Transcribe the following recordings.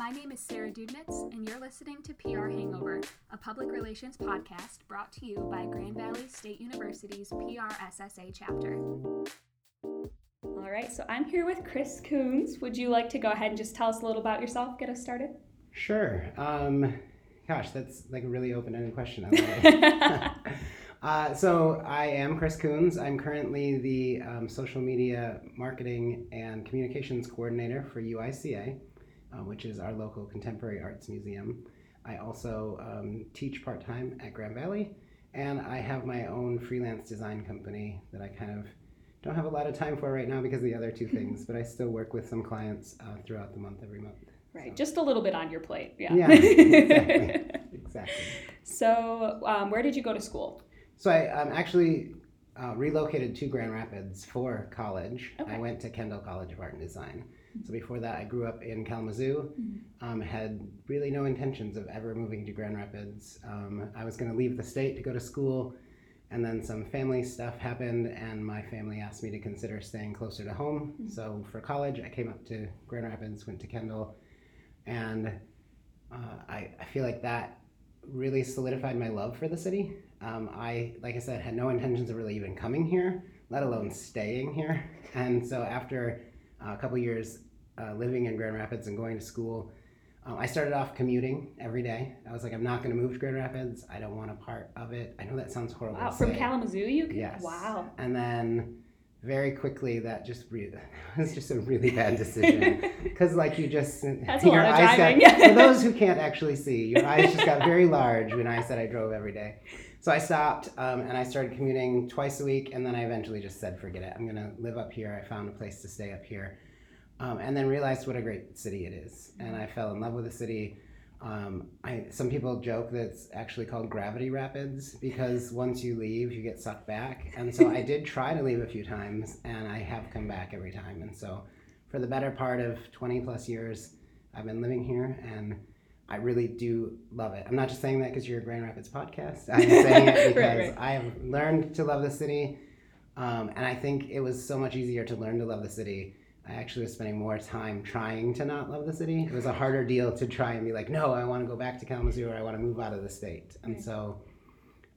My name is Sarah Dudnitz, and you're listening to PR Hangover, a public relations podcast brought to you by Grand Valley State University's PRSSA chapter. All right, so I'm here with Chris Coons. Would you like to go ahead and just tell us a little about yourself, get us started? Sure. Um, gosh, that's like a really open ended question. I love it. uh, so, I am Chris Coons. I'm currently the um, social media marketing and communications coordinator for UICA, uh, which is our local contemporary arts museum. I also um, teach part time at Grand Valley, and I have my own freelance design company that I kind of don't have a lot of time for right now because of the other two things, but I still work with some clients uh, throughout the month every month. Right, so. just a little bit on your plate. Yeah. Yeah, exactly. exactly. So, um, where did you go to school? So, I um, actually uh, relocated to Grand Rapids for college. Okay. I went to Kendall College of Art and Design. So before that, I grew up in Kalamazoo. Mm-hmm. Um, had really no intentions of ever moving to Grand Rapids. Um, I was going to leave the state to go to school, and then some family stuff happened, and my family asked me to consider staying closer to home. Mm-hmm. So for college, I came up to Grand Rapids, went to Kendall, and uh, I, I feel like that really solidified my love for the city. Um, I, like I said, had no intentions of really even coming here, let alone staying here. And so after a couple years uh, living in Grand Rapids and going to school, um, I started off commuting every day. I was like, I'm not going to move to Grand Rapids. I don't want a part of it. I know that sounds horrible. Wow, from say. Kalamazoo, you? Can, Yes. Wow. And then very quickly, that just re- was just a really bad decision because, like, you just That's lot eyes driving. got for those who can't actually see, your eyes just got very large when I said I drove every day. So I stopped um, and I started commuting twice a week, and then I eventually just said, forget it. I'm gonna live up here. I found a place to stay up here, um, and then realized what a great city it is, and I fell in love with the city. Um, I, some people joke that it's actually called Gravity Rapids because once you leave, you get sucked back. And so I did try to leave a few times, and I have come back every time. And so, for the better part of 20 plus years, I've been living here, and I really do love it. I'm not just saying that because you're a Grand Rapids podcast. I'm saying it because Right, right. I have learned to love the city, um, and I think it was so much easier to learn to love the city. I actually was spending more time trying to not love the city. It was a harder deal to try and be like, no, I want to go back to Kalamazoo or I want to move out of the state. And so,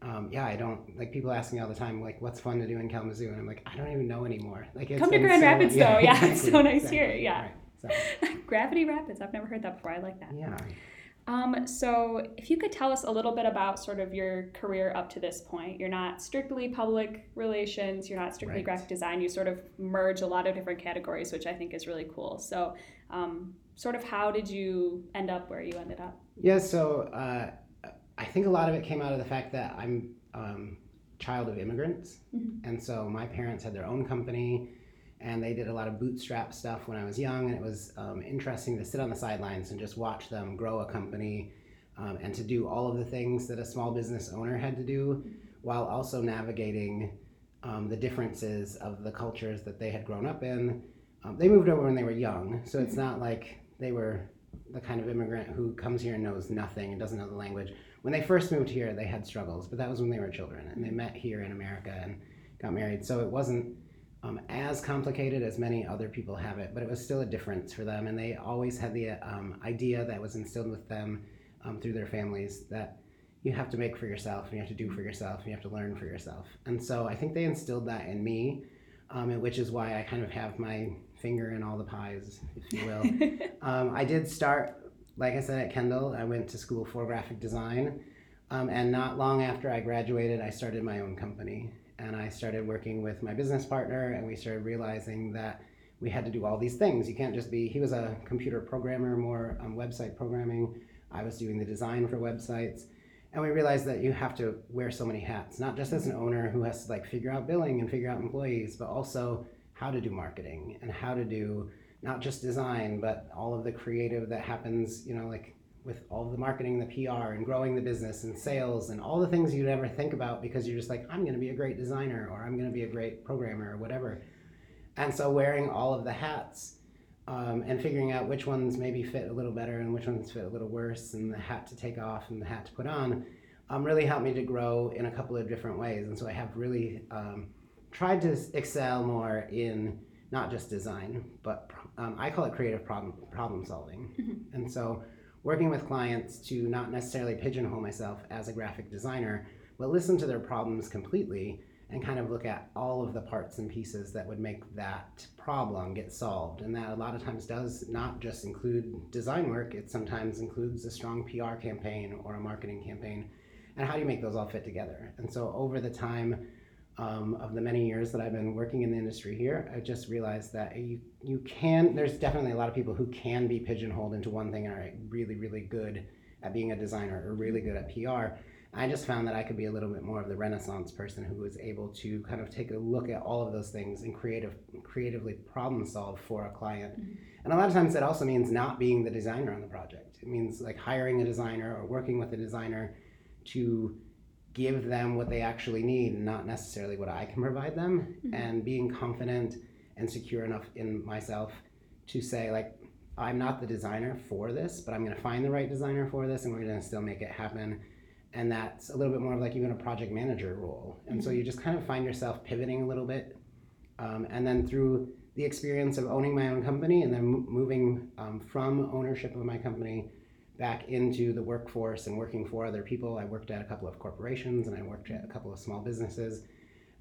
um, yeah, I don't like people ask me all the time, like, what's fun to do in Kalamazoo? And I'm like, I don't even know anymore. Like, it's Come to Grand so- Rapids, though. Yeah, it's so nice exactly, here, yeah. right. So, Gravity Rapids. I've never heard that before. I like that. yeah. Um, so, if you could tell us a little bit about sort of your career up to this point, you're not strictly public relations, you're not strictly Right. graphic design, you sort of merge a lot of different categories, which I think is really cool. So, um, sort of how did you end up where you ended up? Yeah, so uh, I think a lot of it came out of the fact that I'm um, child of immigrants, Mhm. and so my parents had their own company, and they did a lot of bootstrap stuff when I was young, and it was um, interesting to sit on the sidelines and just watch them grow a company, um, and to do all of the things that a small business owner had to do, while also navigating um, the differences of the cultures that they had grown up in. Um, they moved over when they were young, so it's not like they were the kind of immigrant who comes here and knows nothing and doesn't know the language. When they first moved here, they had struggles, but that was when they were children and they met here in America and got married. So it wasn't um, as complicated as many other people have it, but it was still a difference for them. And they always had the um, idea that was instilled with them um, through their families that you have to make for yourself and you have to do for yourself and you have to learn for yourself. And so I think they instilled that in me, um, which is why I kind of have my finger in all the pies, if you will. Um, I did start, like I said, at Kendall. I went to school for graphic design. Um, and not long after I graduated, I started my own company. And I started working with my business partner, and we started realizing that we had to do all these things. You can't just be, he was a computer programmer, more um, website programming. I was doing the design for websites. And we realized that you have to wear so many hats, not just as an owner who has to like figure out billing and figure out employees, but also how to do marketing and how to do not just design, but all of the creative that happens, you know, like with all the marketing, the PR, and growing the business and sales and all the things you'd ever think about because you're just like, I'm going to be a great designer or I'm going to be a great programmer or whatever. And so wearing all of the hats um, and figuring out which ones maybe fit a little better and which ones fit a little worse and the hat to take off and the hat to put on um, really helped me to grow in a couple of different ways. And so I have really um, tried to excel more in not just design, but um, I call it creative problem problem solving. Mm-hmm. And so, working with clients to not necessarily pigeonhole myself as a graphic designer, but listen to their problems completely and kind of look at all of the parts and pieces that would make that problem get solved. And that a lot of times does not just include design work, it sometimes includes a strong PR campaign or a marketing campaign. And how do you make those all fit together? And so over the time um, of the many years that I've been working in the industry here, I just realized that you, you can, there's definitely a lot of people who can be pigeonholed into one thing and are really, really good at being a designer or really good at PR I just found that I could be a little bit more of the Renaissance person who was able to kind of take a look at all of those things and creative, creatively problem solve for a client. Mm-hmm. And a lot of times that also means not being the designer on the project. It means like hiring a designer or working with a designer to give them what they actually need not necessarily what I can provide them mm-hmm. and being confident and secure enough in myself to say like I'm not the designer for this, but I'm going to find the right designer for this and we're going to still make it happen and that's a little bit more of like even a project manager role and mm-hmm. so you just kind of find yourself pivoting a little bit um, and then through the experience of owning my own company and then m- moving um, from ownership of my company back into the workforce and working for other people i worked at a couple of corporations and i worked at a couple of small businesses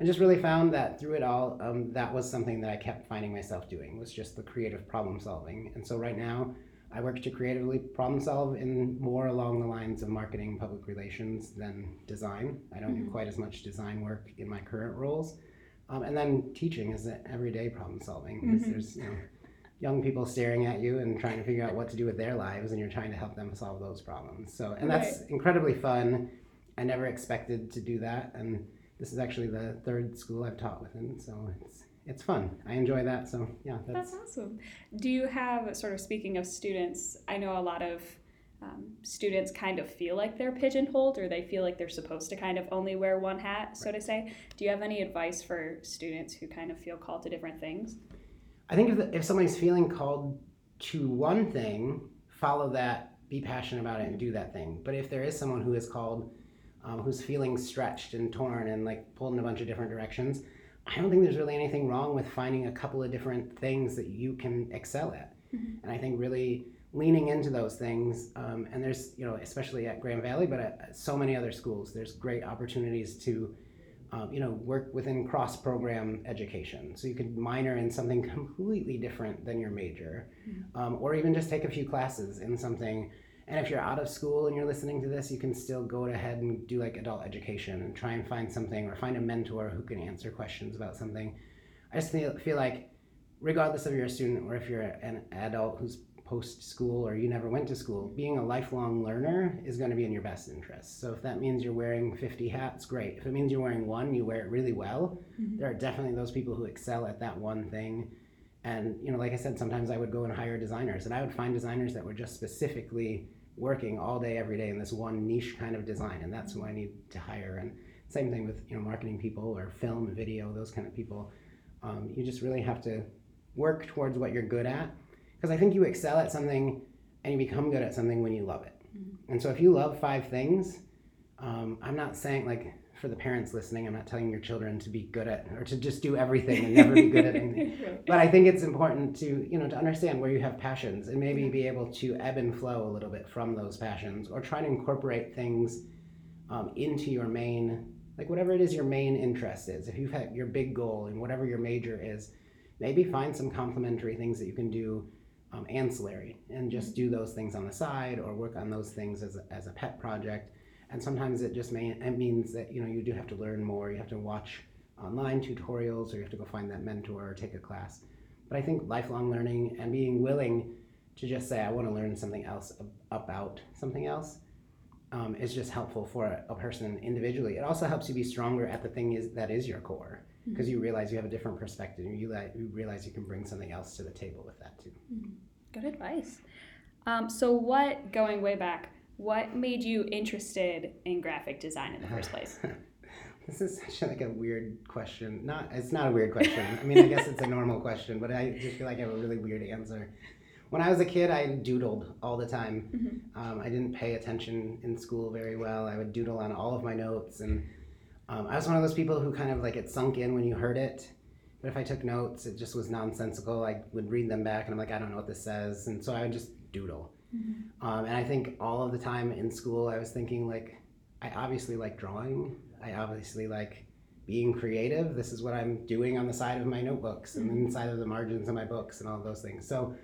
and just really found that through it all um, that was something that i kept finding myself doing was just the creative problem solving and so right now I work to creatively problem solve in more along the lines of marketing public relations than design. I don't mm-hmm. do quite as much design work in my current roles. Um, and then teaching is an everyday problem solving mm-hmm. there's you know, young people staring at you and trying to figure out what to do with their lives and you're trying to help them solve those problems. So and that's right. incredibly fun. I never expected to do that and this is actually the third school I've taught within, so it's it's fun. I enjoy that. So yeah, that's, that's awesome. Do you have sort of speaking of students? I know a lot of um, students kind of feel like they're pigeonholed, or they feel like they're supposed to kind of only wear one hat, so to say. Do you have any advice for students who kind of feel called to different things? I think if the, if somebody's feeling called to one thing, follow that. Be passionate about it and do that thing. But if there is someone who is called, um, who's feeling stretched and torn and like pulled in a bunch of different directions, I don't think there's really anything wrong with finding a couple of different things that you can excel at. Mm-hmm. And I think really leaning into those things, um, and there's, you know, especially at Grand Valley, but at so many other schools, there's great opportunities to, um, you know, work within cross program education. So you could minor in something completely different than your major, mm-hmm. um, or even just take a few classes in something and if you're out of school and you're listening to this, you can still go ahead and do like adult education and try and find something or find a mentor who can answer questions about something. I just feel, feel like, regardless of you're a student or if you're an adult who's post school or you never went to school, being a lifelong learner is going to be in your best interest. So if that means you're wearing 50 hats, great. If it means you're wearing one, you wear it really well. Mm-hmm. There are definitely those people who excel at that one thing. And you know, like I said, sometimes I would go and hire designers, and I would find designers that were just specifically working all day every day in this one niche kind of design and that's who i need to hire and same thing with you know marketing people or film and video those kind of people um, you just really have to work towards what you're good at because i think you excel at something and you become good at something when you love it mm-hmm. and so if you love five things um, i'm not saying like for the parents listening, I'm not telling your children to be good at or to just do everything and never be good at anything. But I think it's important to, you know, to understand where you have passions and maybe be able to ebb and flow a little bit from those passions or try to incorporate things um, into your main, like whatever it is your main interest is. If you've had your big goal and whatever your major is, maybe find some complementary things that you can do um, ancillary and just do those things on the side or work on those things as a, as a pet project. And sometimes it just may it means that you know you do have to learn more. You have to watch online tutorials or you have to go find that mentor or take a class. But i think lifelong learning and being willing to just say i want to learn something else about something else um, is just helpful for a, a, person individually. It also helps you be stronger at the thing is that is your core because mm-hmm. you realize you have a different perspective and you, you realize you can bring something else to the table with that too mm-hmm. good advice um, so what going way back what made you interested in graphic design in the first place? this is such like a weird question. Not it's not a weird question. I mean, I guess it's a normal question, but I just feel like I have a really weird answer. When I was a kid, I doodled all the time. Mm-hmm. Um, I didn't pay attention in school very well. I would doodle on all of my notes, and um, I was one of those people who kind of like it sunk in when you heard it But if I took notes, it just was nonsensical. I would read them back, and I'm like, I don't know what this says, and so I would just doodle. Mm-hmm. Um, and I think all of the time in school, I was thinking like, I obviously like drawing. I obviously like being creative. This is what I'm doing on the side of my notebooks and Mm-hmm. inside of the margins of my books and all those things. So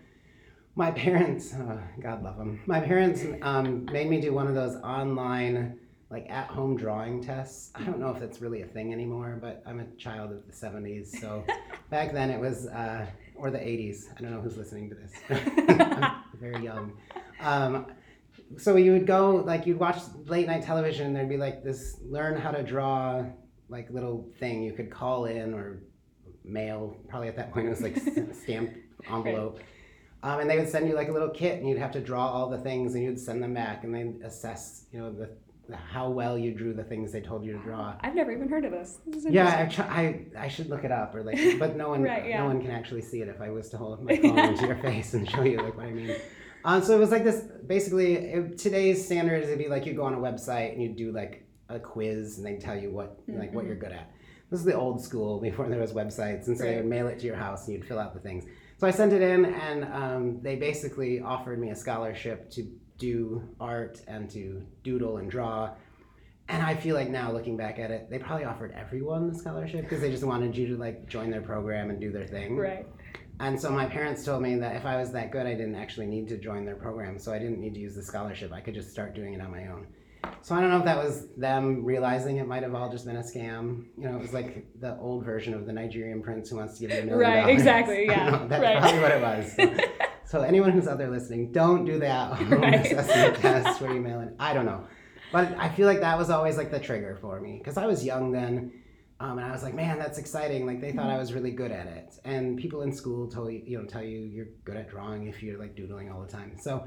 my parents, uh, God love them, my parents um, made me do one of those online like at home drawing tests. I don't know if that's really a thing anymore, but I'm a child of the 70s. So back then it was, uh, or the 80s. I don't know who's listening to this. I'm very young. Um, so you would go, like, you'd watch late night television, and there'd be like this learn how to draw, like, little thing you could call in or mail. Probably at that point it was like s- stamped envelope. Um, and they would send you like a little kit, and you'd have to draw all the things, and you'd send them back, and they'd assess, you know, the how well you drew the things they told you to draw. I've never even heard of this. This is Yeah. I, I I should look it up or like, but no one Right, yeah. no one can actually see it if I was to hold my phone into your face and show you like what I mean. Um, so it was like this. Basically, it, today's standards it'd be like you go on a website and you do like a quiz and they tell you what like what you're good at. This is the old school before there was websites, and so they would mail it to your house and you'd fill out the things. So I sent it in, and um, they basically offered me a scholarship to do art and to doodle and draw. And I feel like now looking back at it, they probably offered everyone the scholarship because they just wanted you to like join their program and do their thing. Right. And so my parents told me that if I was that good, I didn't actually need to join their program. So I didn't need to use the scholarship. I could just start doing it on my own. So I don't know if that was them realizing it might have all just been a scam. You know, it was like the old version of the Nigerian prince who wants to give you a million Right, dollars. exactly, yeah, know, That's right. probably what it was. So, so anyone who's out there listening, don't do that home Right. assessment test where you mail in. I don't know. But I feel like that was always like the trigger for me because I was young then. Um, and I was like, man, that's exciting. Like they thought I was really good at it. And people in school tell you, you know, tell you you're good at drawing if you're like doodling all the time. So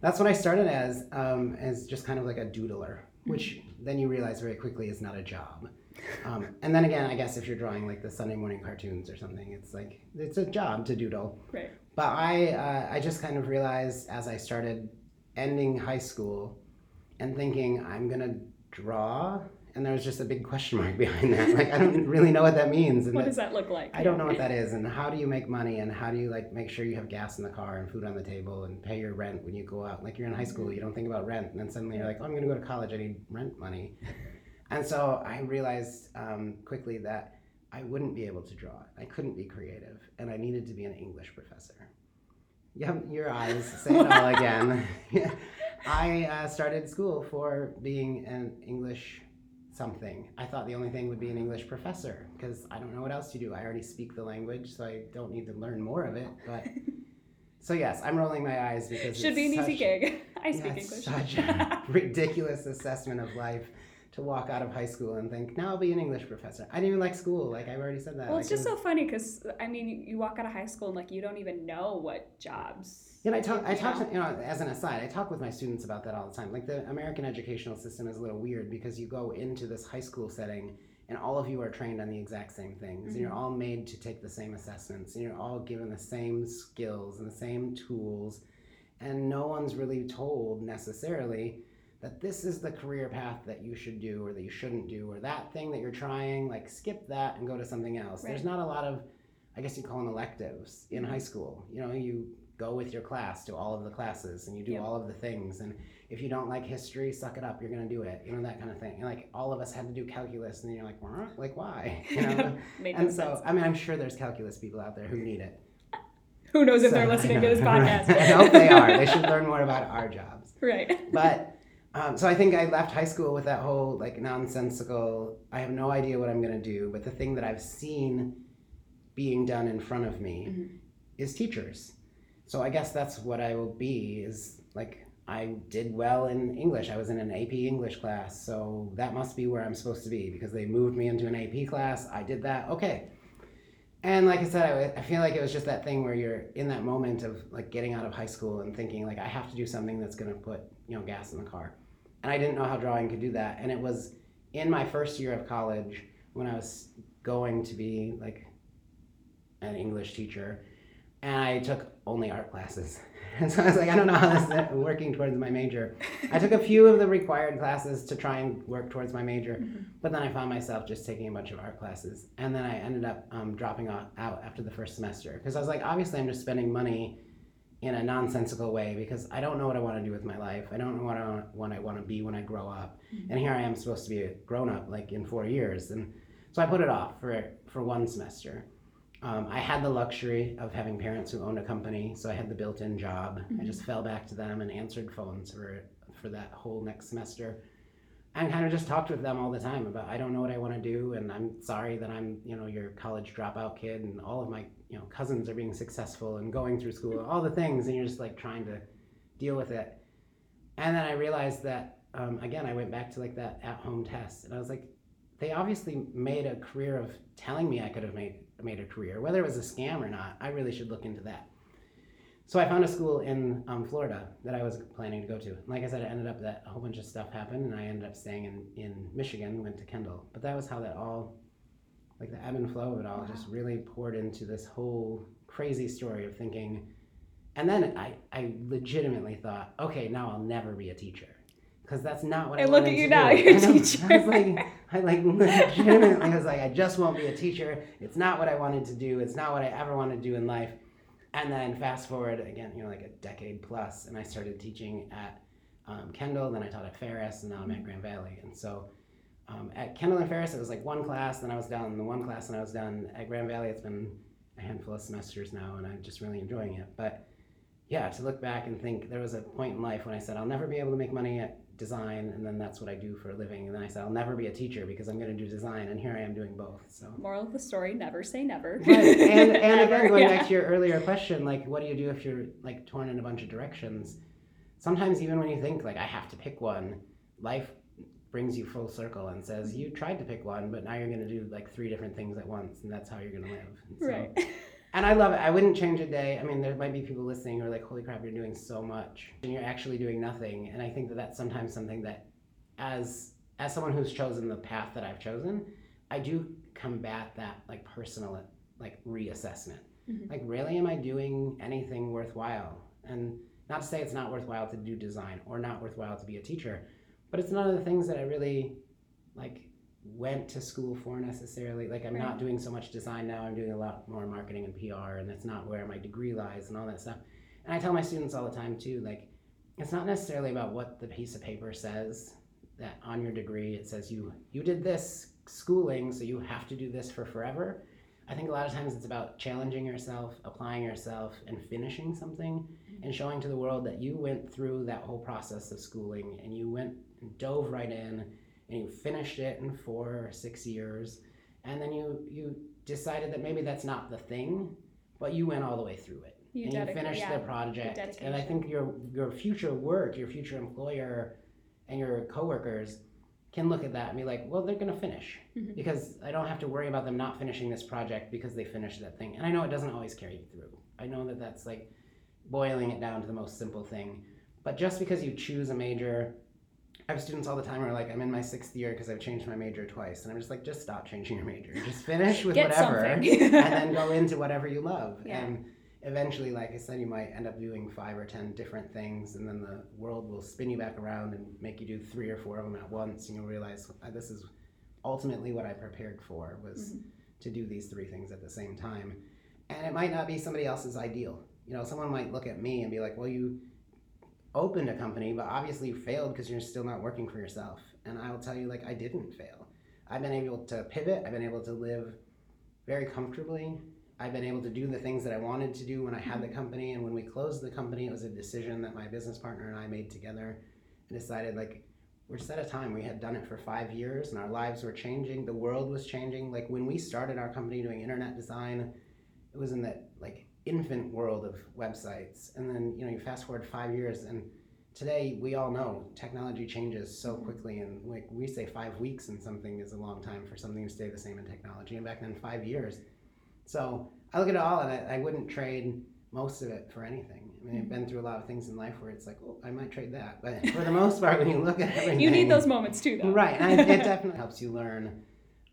that's what I started as, um, as just kind of like a doodler, which then you realize very quickly is not a job. Um, and then again, I guess if you're drawing like the Sunday morning cartoons or something, it's like it's a job to doodle. Right. But I, uh, I just kind of realized as I started ending high school and thinking I'm gonna draw, and there was just a big question mark behind that. Like I don't really know what that means. And What that- does that look like? I don't know what that is, and how do you make money, and how do you like make sure you have gas in the car and food on the table and pay your rent when you go out? Like you're in high school, you don't think about rent, and then suddenly you're like, oh, I'm going to go to college, I need rent money, and so I realized um, quickly that I wouldn't be able to draw. I couldn't be creative, and I needed to be an English professor. Yep, your eyes say it all again. I uh, started school for being an English something. I thought the only thing would be an English professor because I don't know what else to do. I already speak the language, so I don't need to learn more of it. But so yes, I'm rolling my eyes because Should it's be an easy gig. I yeah, speak it's English. Such a ridiculous assessment of life to walk out of high school and think, now I'll be an English professor. I didn't even like school. Like I've already said that. well, it's it just so funny because I mean, you walk out of high school and like you don't even know what jobs. Yeah, and I talk. I talk. know? To, you know, as an aside, I talk with my students about that all the time. Like the American educational system is a little weird because you go into this high school setting, and all of you are trained on the exact same things, and you're mm-hmm. all made to take the same assessments, and you're all given the same skills and the same tools, and no one's really told necessarily that this is the career path that you should do or that you shouldn't do or that thing that you're trying like skip that and go to something else there's not a lot of i guess you call them electives in high mm-hmm. school you know you go with your class to all of the classes and you do Yep. all of the things and if you don't like history suck it up you're going to do it you know that kind of thing and like all of us had to do calculus and you're like "Wah?" like why you know Made no and so sense. i mean i'm sure there's calculus people out there who need it Who knows if So, they're listening to this podcast? i hope they are they should learn more about our jobs right. but um, so I think I left high school with that whole like nonsensical. I have no idea what I'm gonna do, but the thing that I've seen being done in front of me Mhm. is teachers. So I guess that's what I will be. Is like I did well in English. I was in an AP English class, so that must be where I'm supposed to be because they moved me into an AP class. I did that. Okay. And like I said, I, I feel like it was just that thing where you're in that moment of like getting out of high school and thinking like I have to do something that's gonna put you know gas in the car, and I didn't know how drawing could do that. And it was in my first year of college when I was going to be like an English teacher. and I took only art classes. And so I was like, I don't know how this is working towards my major. I took a few of the required classes to try and work towards my major, Mm-hmm. but then I found myself just taking a bunch of art classes. And then I ended up um, dropping out, out after the first semester because I was like, obviously, I'm just spending money in a nonsensical way because I don't know what I want to do with my life. I don't know what I want, what I want to be when I grow up. And here I am supposed to be a grown up like in four years. And so I put it off for, for one semester. Um, I had the luxury of having parents who owned a company, so I had the built-in job. I just fell back to them and answered phones for for that whole next semester, and kind of just talked with them all the time about I don't know what I want to do, and I'm sorry that I'm you know your college dropout kid, and all of my you know cousins are being successful and going through school, all the things, and you're just like trying to deal with it. And then I realized that um, again, I went back to like that at-home test, and I was like, they obviously made a career of telling me I could have made made a career, whether it was a scam or not. I really should look into that. So I found a school in um, Florida that I was planning to go to. and Like I said, it ended up that a whole bunch of stuff happened, and I ended up staying in in Michigan. Went to Kendall, but that was how that all, like the ebb and flow of it all, Wow. just really poured into this whole crazy story of thinking. And then I, I legitimately thought, okay, now I'll never be a teacher. Because that's not what I And look at you now, do. you're a teacher. I was like, I like legitimately was like, I just won't be a teacher. It's not what I wanted to do. It's not what I ever wanted to do in life. And then fast forward again, you know, like a decade plus, and I started teaching at um, Kendall. Then I taught at Ferris, and now I'm at Grand Valley. And so um, at Kendall and Ferris, it was like one class. Then I was done. The one class, and I was done. At Grand Valley, it's been a handful of semesters now, and I'm just really enjoying it. But yeah, to look back and think there was a point in life when I said I'll never be able to make money at design, and then that's what I do for a living. And then I said I'll never be a teacher because I'm going to do design, and here I am doing both. So. Moral of the story: never say never. Right. And, and Never, again, going yeah. back to your earlier question, like, what do you do if you're like torn in a bunch of directions? Sometimes, even when you think like I have to pick one, life brings you full circle and says you tried to pick one, but now you're going to do like three different things at once, and that's how you're going to live. And so- Right. and I love it. I wouldn't change a day. I mean, there might be people listening who are like, "Holy crap, you're doing so much, and you're actually doing nothing." And I think that that's sometimes something that, as as someone who's chosen the path that I've chosen, I do combat that like personal like reassessment. Mhm. Like, really, am I doing anything worthwhile? And not to say it's not worthwhile to do design or not worthwhile to be a teacher, but it's none of the things that I really like went to school for necessarily. Like I'm not doing so much design now. I'm doing a lot more marketing and PR, and that's not where my degree lies and all that stuff. And I tell my students all the time too, like it's not necessarily about what the piece of paper says that on your degree it says you you did this schooling, so you have to do this for forever. I think a lot of times it's about challenging yourself, applying yourself, and finishing something, mm-hmm. and showing to the world that you went through that whole process of schooling and you went dove right in and you finished it in four or six years, and then you you decided that maybe that's not the thing, but you went all the way through it You and you finished yeah, the project. And I think your your future work, your future employer, and your coworkers can look at that and be like, well, they're gonna finish Mhm. because I don't have to worry about them not finishing this project because they finished that thing. And I know it doesn't always carry you through. I know that that's like boiling it down to the most simple thing. But just because you choose a major, I have students all the time who are like, I'm in my sixth year because I've changed my major twice. And I'm just like, just stop changing your major. Just finish with whatever and then go into whatever you love. Yeah. And eventually, like I said, you might end up doing five or ten different things, and then the world will spin you back around and make you do three or four of them at once, and you'll realize "Uh, this is ultimately what I prepared for was to do these three things at the same time. And it might not be somebody else's ideal. You know, someone might look at me and be like, "Well, you opened a company, but obviously you failed because you're still not working for yourself." And I will tell you, like, I didn't fail. I've been able to pivot. I've been able to live very comfortably. I've been able to do the things that I wanted to do when I had the company. And when we closed the company, it was a decision that my business partner and I made together and decided, like, we're just at a time. We had done it for five years and our lives were changing. The world was changing. Like, when we started our company doing internet design, it was in that, like, infant world of websites. And then, you know, you fast forward five years and today we all know technology changes so quickly. And like we say five weeks and something is a long time for something to stay the same in technology. And back then five years. So i look at it all and i, I wouldn't trade most of it for anything. I mean i've been through a lot of things in life where it's like oh i might trade that. But for the most part when you look at everything you need those moments too, though. right. And I, it definitely helps you learn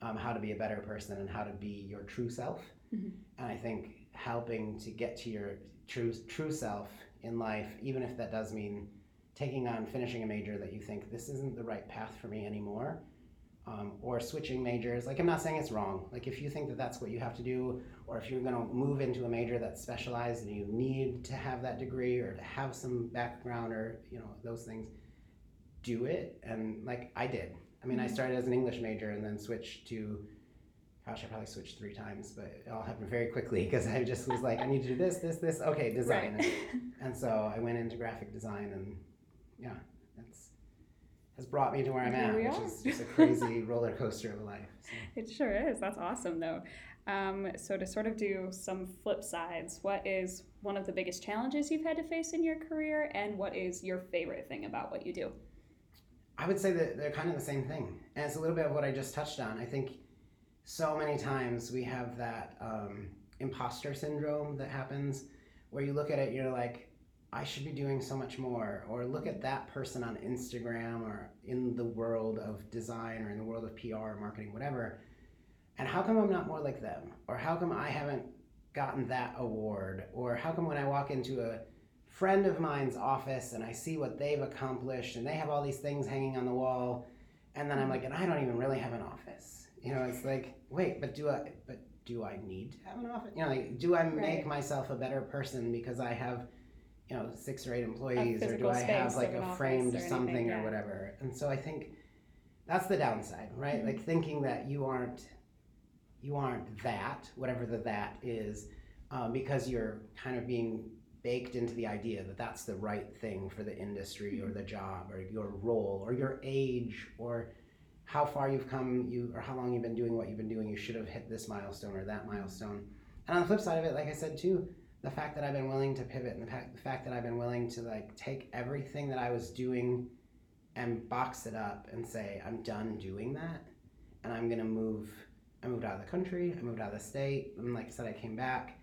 um, how to be a better person and how to be your true self. Mhm. and i think helping to get to your true true self in life, even if that does mean taking on finishing a major that you think this isn't the right path for me anymore, um, or switching majors. Like I'm not saying it's wrong. Like if you think that that's what you have to do, or if you're going to move into a major that's specialized and you need to have that degree or to have some background or you know those things, do it. And like I did. I mean, I Mm-hmm. started as an English major and then switched to gosh, I probably switched three times, but it all happened very quickly because I just was like, I need to do this, this, this. Okay, design. Right. And so I went into graphic design, and yeah, that's has brought me to where I'm at, which are. is just a crazy roller coaster of a life. So. It sure is. That's awesome, though. Um, so, to sort of do some flip sides, what is one of the biggest challenges you've had to face in your career, and what is your favorite thing about what you do? I would say that they're kind of the same thing, and it's a little bit of what I just touched on. I think so many times we have that um, imposter syndrome that happens, where you look at it, you're like, I should be doing so much more, or look at that person on Instagram or in the world of design or in the world of PR or marketing, whatever. And how come I'm not more like them? Or how come I haven't gotten that award? Or how come when I walk into a friend of mine's office and I see what they've accomplished and they have all these things hanging on the wall and then I'm like and I don't even really have an office. You know, it's like, wait, but do I but do I need to have an office? You know, like do I make Right. myself a better person because I have you know, six or eight employees, or do I have like a framed anything, something yeah. or whatever? And so I think that's the downside, right? Mhm. Like thinking that you aren't you aren't that, whatever the that is, um, because you're kind of being baked into the idea that that's the right thing for the industry or the job or your role or your age or how far you've come you or how long you've been doing what you've been doing you should have hit this milestone or that milestone. And on the flip side of it like i said too the fact that i've been willing to pivot and the fact, the fact that i've been willing to like take everything that i was doing and box it up and say i'm done doing that and i'm to move i moved out of the country i moved out of the state and like i said i came back.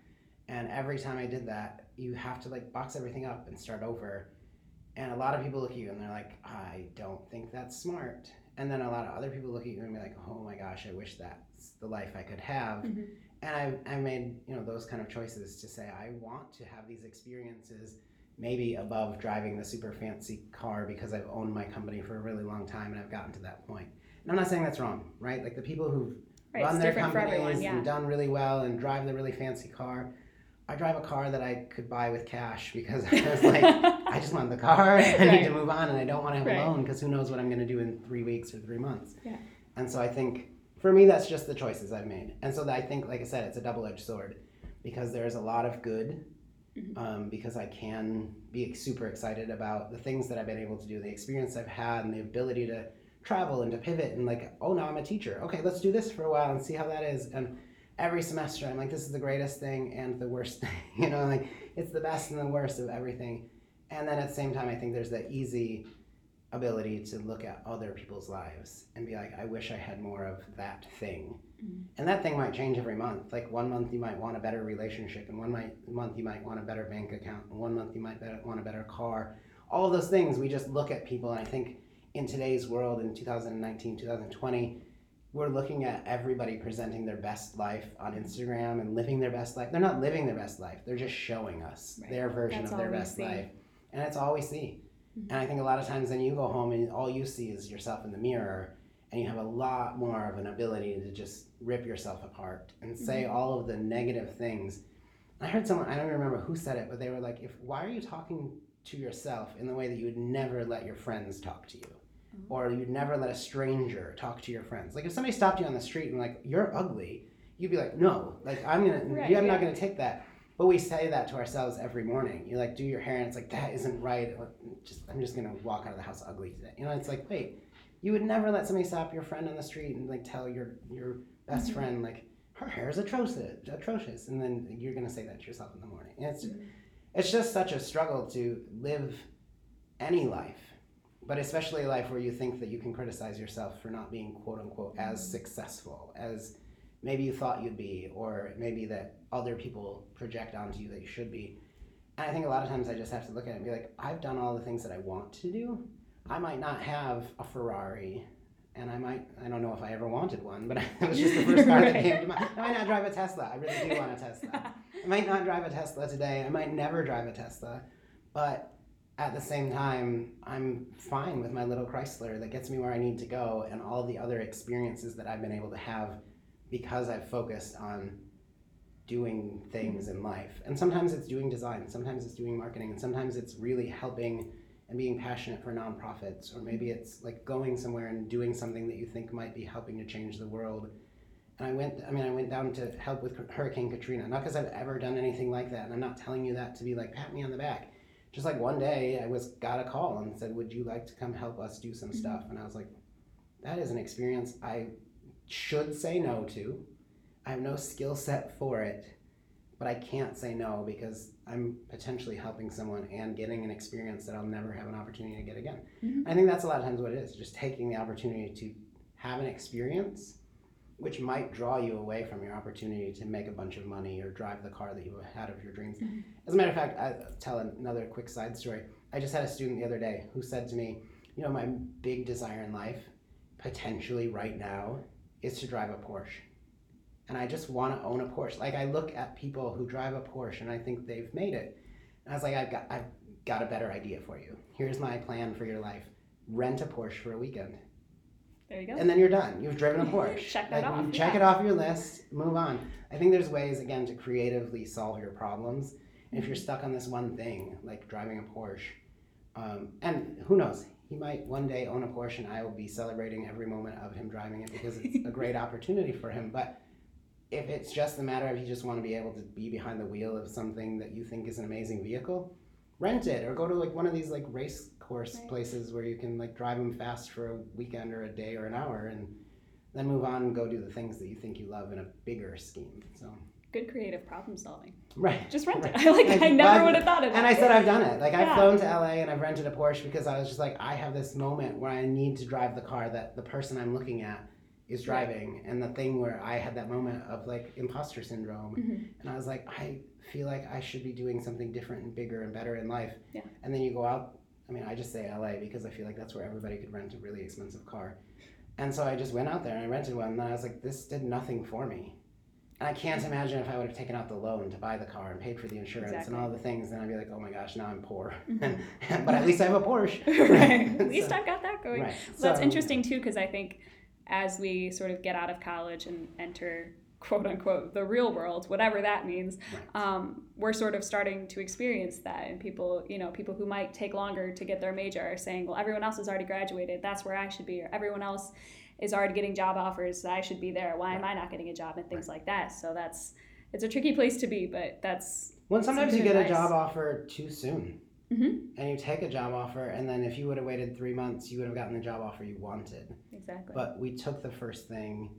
And every time i did that you have to like box everything up and start over. And a lot of people look at you and they're like i don't think that's smart and then a lot of other people look at you and be like oh my gosh i wish that's the life i could have Mhm. and I, I made you know those kind of choices to say i want to have these experiences maybe above driving the super fancy car because i've owned my company for a really long time and i've gotten to that point. and i'm not saying that's wrong right like the people who've Right, run their companies. Yeah. and done really well and drive the really fancy car i drive a car that i could buy with cash because i was like I just want the car. And I need to move on, and I don't want to have Right. a loan because who knows what I'm going to do in three weeks or three months. Yeah. And so I think for me, that's just the choices I've made. And so I think, like I said, it's a double-edged sword because there's a lot of good. Mhm. Um, because I can be super excited about the things that I've been able to do, the experience I've had, and the ability to travel and to pivot and like, oh, now I'm a teacher. Okay, let's do this for a while and see how that is. And every semester, I'm like, this is the greatest thing and the worst thing. You know, like it's the best and the worst of everything. And then at the same time, I think there's that easy ability to look at other people's lives and be like, I wish I had more of that thing. Mhm. And that thing might change every month. Like one month you might want a better relationship, and one might, month you might want a better bank account, and one month you might better, want a better car. All those things, we just look at people, and I think in today's world, in 2019, 2020, we're looking at everybody presenting their best life on Instagram and living their best life. They're not living their best life, they're just showing us Right. their version That's of their best life. And it's all we see. Mhm. And I think a lot of times then you go home and all you see is yourself in the mirror and you have a lot more of an ability to just rip yourself apart and say Mm-hmm. all of the negative things. I heard someone, I don't remember who said it, but they were like, if why are you talking to yourself in the way that you would never let your friends talk to you? Mm-hmm. Or you'd never let a stranger talk to your friends. Like if somebody stopped you on the street and like, you're ugly, you'd be like, no, like I'm gonna, Right, I'm yeah. not gonna take that. But we say that to ourselves every morning. You like do your hair and it's like that isn't right. Just I'm just gonna walk out of the house ugly today. You know, it's like wait, you would never let somebody stop your friend on the street and like tell your your best Mhm. friend like her hair is atrocious, atrocious, and then you're gonna say that to yourself in the morning. And it's Mhm. it's just such a struggle to live any life, but especially a life where you think that you can criticize yourself for not being quote unquote as mm-hmm. successful as maybe you thought you'd be, or maybe that other people project onto you that you should be. And I think a lot of times I just have to look at it and be like, I've done all the things that I want to do. I might not have a Ferrari, and I might, I don't know if I ever wanted one, but it was just the first car that came to mind. I might not drive a Tesla. I really do want a Tesla. I might not drive a Tesla today. I might never drive a Tesla, but at the same time, I'm fine with my little Chrysler that gets me where I need to go, and all the other experiences that I've been able to have because I've focused on doing things in life. And sometimes it's doing design, sometimes it's doing marketing, and sometimes it's really helping and being passionate for nonprofits, or maybe it's like going somewhere and doing something that you think might be helping to change the world. And I went, I mean, I went down to help with Hurricane Katrina, not because I've ever done anything like that. And I'm not telling you that to be like, pat me on the back. Just like one day I was, got a call and said, would you like to come help us do some stuff? And I was like, that is an experience I should say no to. I have no skill set for it but I can't say no because I'm potentially helping someone and getting an experience that I'll never have an opportunity to get again. Mm-hmm. I think that's a lot of times what it is just taking the opportunity to have an experience which might draw you away from your opportunity to make a bunch of money or drive the car that you had of your dreams. Mm-hmm. As a matter of fact, I'll tell another quick side story. I just had a student the other day who said to me, You know, my big desire in life, potentially right now, is to drive a Porsche and I just want to own a Porsche. Like I look at people who drive a Porsche and I think they've made it. And I was like, I've got, I've got a better idea for you. Here's my plan for your life: rent a Porsche for a weekend. There you go. And then you're done. You've driven a Porsche. check that like, off. Check yeah. it off your list. Move on. I think there's ways again to creatively solve your problems. And if you're stuck on this one thing, like driving a Porsche, um, and who knows, he might one day own a Porsche, and I will be celebrating every moment of him driving it because it's a great opportunity for him. But if it's just a matter of you just want to be able to be behind the wheel of something that you think is an amazing vehicle, rent it or go to like one of these like race course right. places where you can like drive them fast for a weekend or a day or an hour and then move on and go do the things that you think you love in a bigger scheme. So good creative problem solving. Right. Just rent right. it. I like I, I never would have thought of that. And I said I've done it. Like I've flown to LA and I've rented a Porsche because I was just like I have this moment where I need to drive the car that the person I'm looking at is driving and the thing where i had that moment of like imposter syndrome mm-hmm. and i was like i feel like i should be doing something different and bigger and better in life yeah. and then you go out i mean i just say la because i feel like that's where everybody could rent a really expensive car and so i just went out there and i rented one and i was like this did nothing for me and i can't imagine if i would have taken out the loan to buy the car and paid for the insurance exactly. and all the things then i'd be like oh my gosh now i'm poor mm-hmm. but at least i have a porsche right at least so, i've got that going right. so, that's interesting too because i think as we sort of get out of college and enter quote unquote the real world whatever that means um, we're sort of starting to experience that. And people you know people who might take longer to get their major are saying well everyone else has already graduated. That's where i should be. Or everyone else is already getting job offers. I should be there. Why am i not getting a job? And things like that. So that's it's a tricky place to be but that's when sometimes you get advice. a job offer too soon Mm-hmm. And you take a job offer, and then if you would have waited three months, you would have gotten the job offer you wanted. Exactly. But we took the first thing,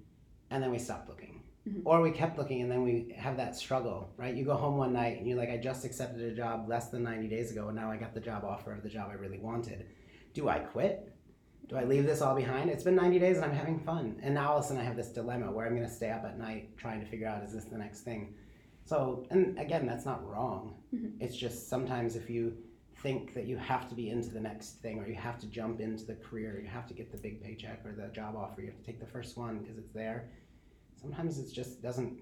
and then we stopped looking. Mm-hmm. Or we kept looking, and then we have that struggle, right? You go home one night, and you're like, I just accepted a job less than 90 days ago, and now I got the job offer of the job I really wanted. Do I quit? Do I leave this all behind? It's been 90 days and I'm having fun. And now all of a sudden I have this dilemma where I'm going to stay up at night trying to figure out is this the next thing? So, and again, that's not wrong. Mm-hmm. It's just sometimes if you think that you have to be into the next thing or you have to jump into the career you have to get the big paycheck or the job offer you have to take the first one because it's there. Sometimes it just doesn't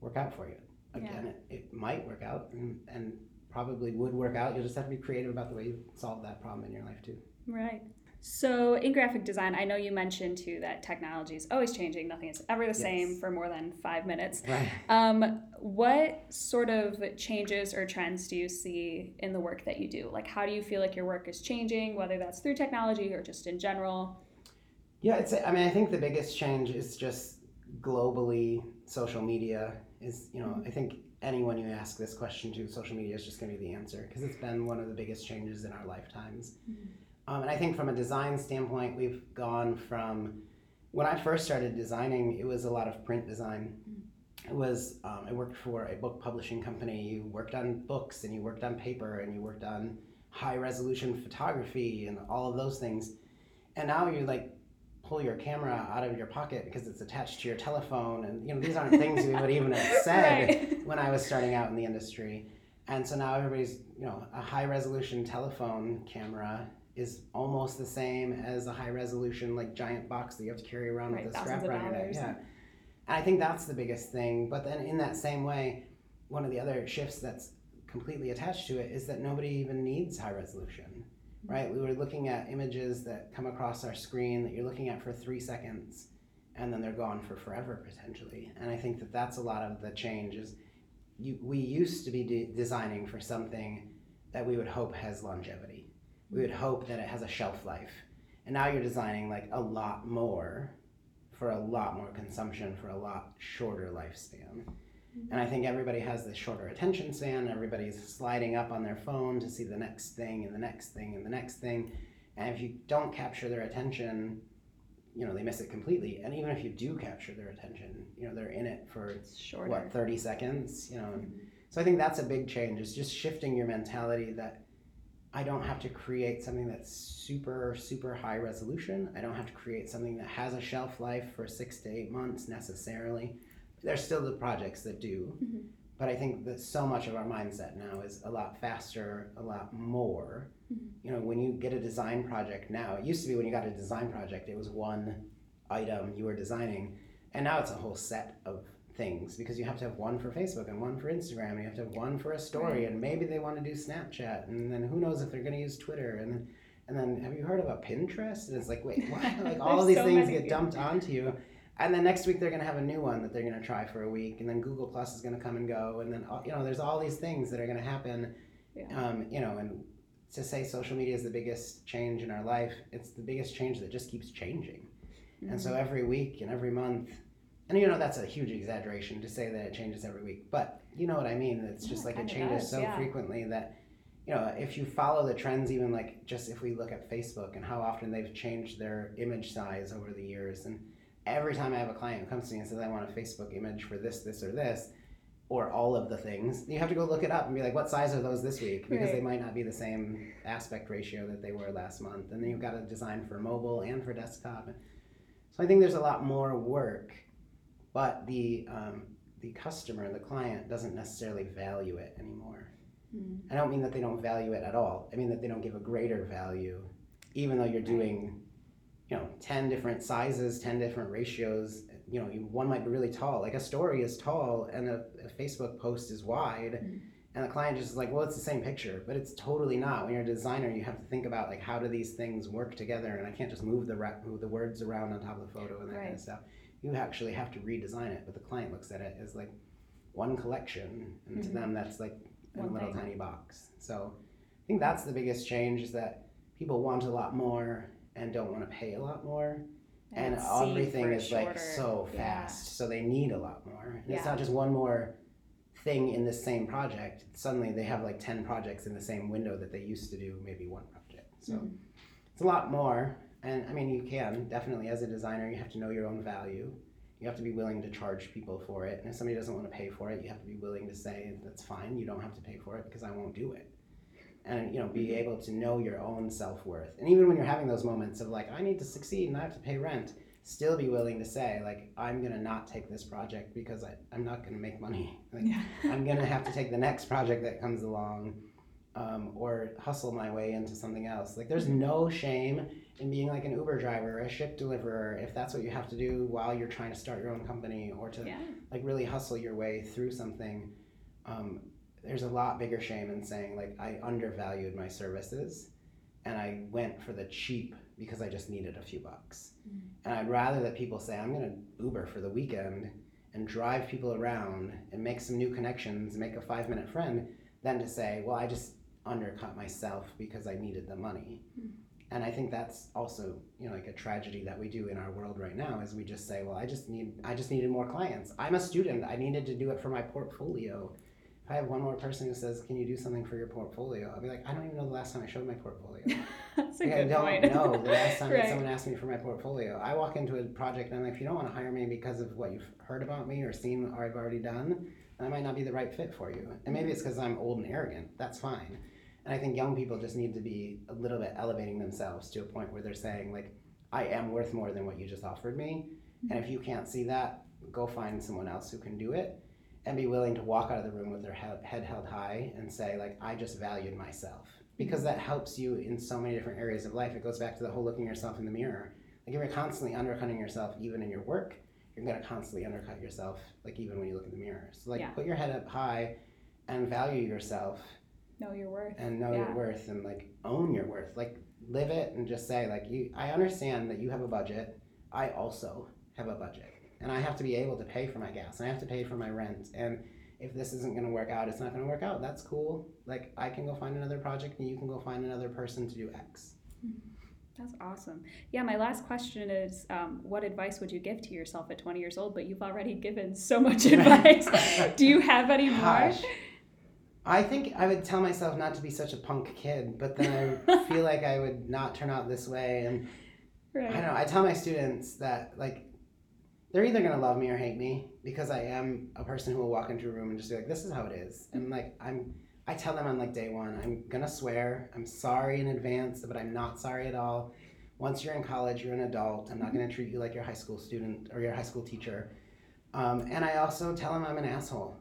work out for you. Again yeah. it, it might work out and, and probably would work out. You'll just have to be creative about the way you solve that problem in your life too. Right so in graphic design, I know you mentioned too that technology is always changing. Nothing is ever the yes. same for more than five minutes. Right. Um, what sort of changes or trends do you see in the work that you do? Like, how do you feel like your work is changing, whether that's through technology or just in general? Yeah, it's. I mean, I think the biggest change is just globally social media is. You know, mm-hmm. I think anyone you ask this question to, social media is just going to be the answer because it's been one of the biggest changes in our lifetimes. Mm-hmm um, and I think from a design standpoint, we've gone from when I first started designing, it was a lot of print design. Mm. It was um, I worked for a book publishing company. You worked on books and you worked on paper and you worked on high resolution photography and all of those things. And now you like pull your camera out of your pocket because it's attached to your telephone and you know these aren't things we would even have said right. when I was starting out in the industry. And so now everybody's, you know, a high resolution telephone camera is almost the same as a high resolution like giant box that you have to carry around right, with a strap around your neck. Yeah. And I think that's the biggest thing. But then in that same way, one of the other shifts that's completely attached to it is that nobody even needs high resolution, right? We were looking at images that come across our screen that you're looking at for three seconds and then they're gone for forever potentially. And I think that that's a lot of the change is you, we used to be de- designing for something that we would hope has longevity. We would hope that it has a shelf life. And now you're designing like a lot more for a lot more consumption for a lot shorter lifespan. And I think everybody has this shorter attention span. Everybody's sliding up on their phone to see the next thing and the next thing and the next thing. And if you don't capture their attention, you know, they miss it completely. And even if you do capture their attention, you know, they're in it for what 30 seconds you know Mhm. so i think that's a big change is just shifting your mentality that i don't have to create something that's super super high resolution i don't have to create something that has a shelf life for six to eight months necessarily there's still the projects that do Mhm. but i think that so much of our mindset now is a lot faster a lot more Mhm. you know when you get a design project now it used to be when you got a design project it was one item you were designing and now it's a whole set of things because you have to have one for Facebook and one for Instagram and you have to have one for a story Right. and maybe they want to do Snapchat and then who knows if they're going to use Twitter and then and then have you heard about Pinterest? And it's like wait what? Like all these so things get dumped onto you and then next week they're going to have a new one that they're going to try for a week and then Google Plus is going to come and go and then you know there's all these things that are going to happen Yeah. um, you know and to say social media is the biggest change in our life it's the biggest change that just keeps changing. And so every week and every month, and you know that's a huge exaggeration to say that it changes every week, but you know what I mean. It's just Yeah, like it changes does, so yeah. frequently that you know if you follow the trends, even like just if we look at Facebook and how often they've changed their image size over the years, and every time I have a client who comes to me and says I want a Facebook image for this, this, or this. Or all of the things, you have to go look it up and be like, what size are those this week? Because they might not be the same aspect ratio that they were last month. And then you've got to design for mobile and for desktop. So I think there's a lot more work, but the um, the customer, the client, doesn't necessarily value it anymore. Mhm. I don't mean that they don't value it at all. I mean that they don't give a greater value, even though you're doing, you know, ten different sizes, ten different ratios. You know, you- one might be really tall. Like a story is tall, and a, a Facebook post is wide. Mhm. And the client just is like, well, it's the same picture, but it's totally not. When you're a designer, you have to think about like how do these things work together, and I can't just move the ra- move the words around on top of the photo and that kind of stuff. You actually have to redesign it, but the client looks at it as like one collection, and to Mhm. them that's like a One little thing. tiny box. So I think that's the biggest change is that people want a lot more and don't want to pay a lot more and see everything is like shorter- so yeah. fast so they need a lot more and it's not just one more thing in the same project suddenly they have like 10 projects in the same window that they used to do maybe one project so Mhm. it's a lot more and i mean you can definitely as a designer you have to know your own value. You have to be willing to charge people for it. And if somebody doesn't want to pay for it you have to be willing to say that's fine you don't have to pay for it because i won't do it. And you know be Mhm. able to know your own self-worth. And even when you're having those moments of like i need to succeed and i have to pay rent still be willing to say like i'm gonna not take this project because I, i'm not gonna make money. Like, Yeah. i'm gonna have to take the next project that comes along um, or hustle my way into something else like there's no shame in being like an uber driver a ship deliverer if that's what you have to do while you're trying to start your own company or to yeah. like really hustle your way through something um, there's a lot bigger shame in saying like i undervalued my services and i went for the cheap because i just needed a few bucks Mhm. and i'd rather that people say i'm going to uber for the weekend and drive people around and make some new connections make a five minute friend than to say well i just undercut myself because i needed the money Mhm. and i think that's also you know like a tragedy that we do in our world right now is we just say well i just need i just needed more clients i'm a student i needed to do it for my portfolio if i have one more person who says can you do something for your portfolio i'll be like i don't even know the last time i showed my portfolio That's a like, good I don't point. know the last time Right. someone asked me for my portfolio. I walk into a project and I'm like, if you don't want to hire me because of what you've heard about me or seen or I've already done, I might not be the right fit for you. And maybe it's because I'm old and arrogant. That's fine. And I think young people just need to be a little bit elevating themselves to a point where they're saying, like, I am worth more than what you just offered me. Mm-hmm. And if you can't see that, go find someone else who can do it and be willing to walk out of the room with their head held high and say, like, I just valued myself. Mm-hmm. Because that helps you in so many different areas of life. It goes back to the whole looking yourself in the mirror. Like, if you're constantly undercutting yourself, even in your work, you're gonna constantly undercut yourself. Like even when you look in the mirror, so like Yeah. put your head up high, and value yourself, Know your worth. and know Yeah. your worth, and like own your worth. Like live it, and just say like you. I understand that you have a budget. I also have a budget, and I have to be able to pay for my gas, and I have to pay for my rent, and if this isn't going to work out, it's not going to work out. That's cool. Like I can go find another project and you can go find another person to do X. That's awesome. Yeah, my last question is um, what advice would you give to yourself at 20 years old? But you've already given so much advice. Do you have any more? Gosh. I think I would tell myself not to be such a punk kid, but then I feel like I would not turn out this way. And I don't know. I tell my students that like they're either gonna love me or hate me because I am a person who will walk into a room and just be like, "This is how it is," and like I'm. I tell them on like day one, I'm gonna swear. I'm sorry in advance, but I'm not sorry at all. Once you're in college, you're an adult. I'm not gonna treat you like your high school student or your high school teacher. Um, and I also tell them I'm an asshole.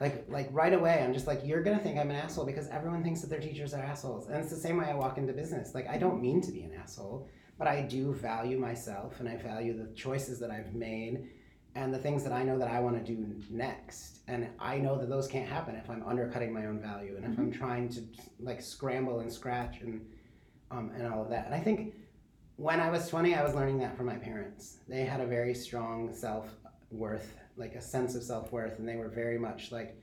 Like like right away, I'm just like, you're gonna think I'm an asshole because everyone thinks that their teachers are assholes, and it's the same way I walk into business. Like I don't mean to be an asshole but I do value myself and I value the choices that I've made and the things that I know that I want to do next. And I know that those can't happen if I'm undercutting my own value and if I'm trying to like scramble and scratch and um, and all of that. And I think when I was 20, I was learning that from my parents. They had a very strong self worth, like a sense of self worth, and they were very much like,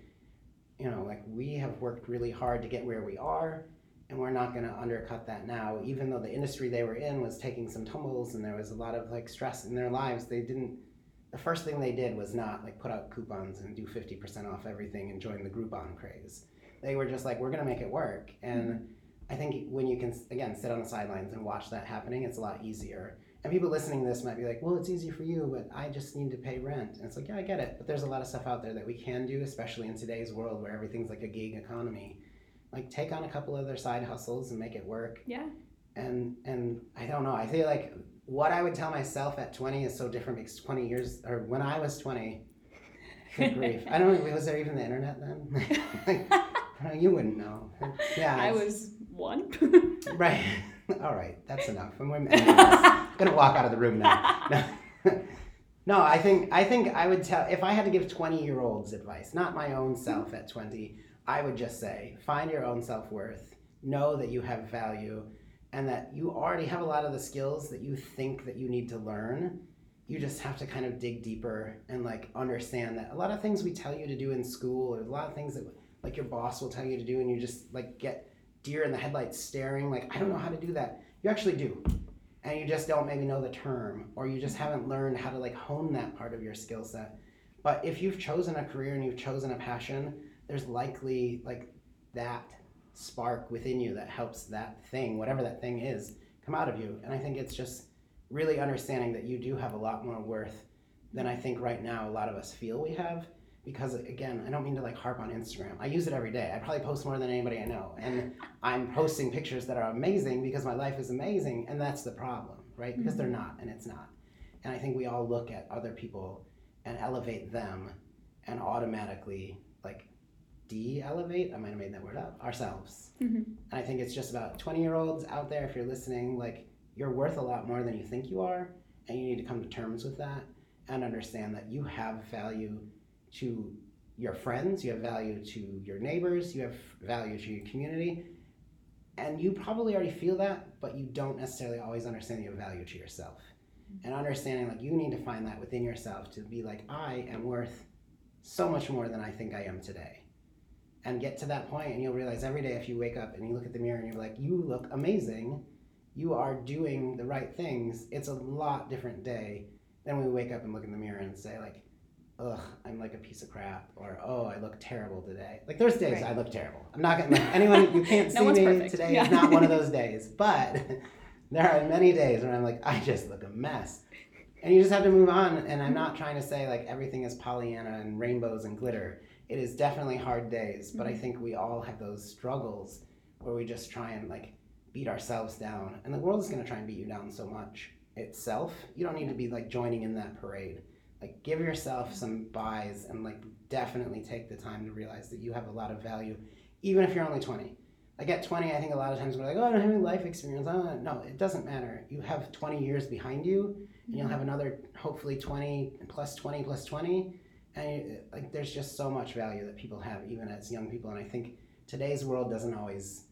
you know, like we have worked really hard to get where we are and we're not going to undercut that now. Even though the industry they were in was taking some tumbles and there was a lot of like stress in their lives they didn't the first thing they did was not like put out coupons and do 50% off everything and join the groupon craze. They were just like we're going to make it work. And mm-hmm. i think when you can again sit on the sidelines and watch that happening it's a lot easier and people listening to this might be like well it's easy for you but i just need to pay rent. And it's like yeah i get it. But there's a lot of stuff out there that we can do especially in today's world where everything's like a gig economy. Like take on a couple other side hustles and make it work. Yeah. and and i don't know i feel like what i would tell myself at 20 is so different because 20 years or when i was 20 good grief. I don't know was there even the internet then? Like, you wouldn't know. Yeah I was one. right. All right that's enough. And we're gonna walk out of the room now no. i think i think i would tell if i had to give 20 year olds advice not my own self at 20 I would just say find your own self worth, know that you have value, and that you already have a lot of the skills that you think that you need to learn. You just have to kind of dig deeper and like understand that a lot of things we tell you to do in school, or a lot of things that like your boss will tell you to do, and you just like get deer in the headlights staring, like, I don't know how to do that. You actually do. And you just don't maybe know the term, or you just haven't learned how to like hone that part of your skill set. But if you've chosen a career and you've chosen a passion, there's likely like that spark within you that helps that thing, whatever that thing is, come out of you. And I think it's just really understanding that you do have a lot more worth than I think right now a lot of us feel we have. Because again, I don't mean to like harp on Instagram. I use it every day. I probably post more than anybody I know. And I'm posting pictures that are amazing because my life is amazing. And that's the problem, right? Because they're not, and it's not. And I think we all look at other people and elevate them and automatically like de-elevate i might have made that word up ourselves Mhm. and i think it's just about 20 year olds out there if you're listening like you're worth a lot more than you think you are and you need to come to terms with that and understand that you have value to your friends you have value to your neighbors you have value to your community and you probably already feel that but you don't necessarily always understand you have value to yourself. Mm-hmm. And understanding like you need to find that within yourself to be like i am worth so much more than i think i am today. And get to that point and you'll realize every day if you wake up and you look at the mirror and you're like you look amazing. You are doing the right things. It's a lot different day than when we wake up and look in the mirror and say like ugh i'm like a piece of crap or oh i look terrible today. Like there's days Right. i look terrible. I'm not gonna like anyone you can't No see me perfect. today Yeah. is not one of those days but there are many days when i'm like i just look a mess. And you just have to move on and i'm not trying to say like everything is pollyanna and rainbows and glitter. It is definitely hard days but i mm-hmm. think we all have those struggles where we just try and like beat ourselves down. And the world is going to try and beat you down so much itself. You don't need to be like joining in that parade like give yourself some buys and like definitely take the time to realize that you have a lot of value even if you're only 20 like at 20 i think a lot of times we're like oh i don't have any life experience. Oh, no it doesn't matter. You have 20 years behind you and you'll mm-hmm. have another hopefully 20 plus 20 plus 20 and you, like there's just so much value that people have even as young people and i think today's world doesn't always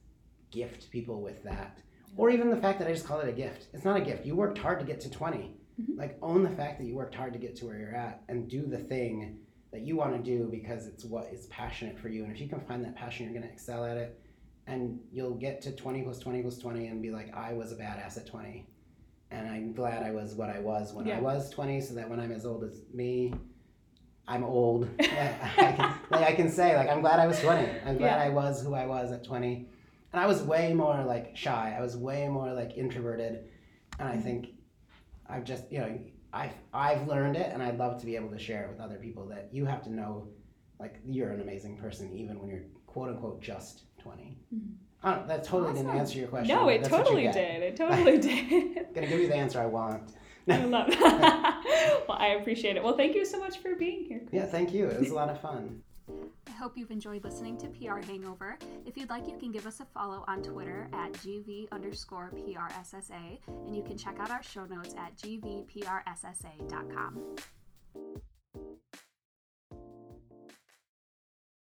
gift people with that or even the fact that i just call it a gift. It's not a gift. You worked hard to get to 20 Mhm. like own the fact that you worked hard to get to where you're at and do the thing that you want to do because it's what is passionate for you. And if you can find that passion you're going to excel at it. And you'll get to 20 plus 20 plus 20 and be like i was a badass at 20 and i'm glad i was what i was when Yeah. i was 20 so that when i'm as old as me i'm old. I can, like i can say like i'm glad i was 20 i'm glad Yeah. i was who i was at 20 and i was way more like shy. I was way more like introverted. And i think i've just you know I've, I've learned it and i'd love to be able to share it with other people that you have to know like you're an amazing person even when you're quote unquote just 20 Mhm. I don't, that totally didn't answer your question No, it totally did. It totally did. gonna give you the answer i want I love that. well, I appreciate it. Well, thank you so much for being here. yeah thank you it was a lot of fun I hope you've enjoyed listening to PR Hangover. If you'd like, you can give us a follow on Twitter at GV underscore PRSSA, and you can check out our show notes at GVPRSSA.com.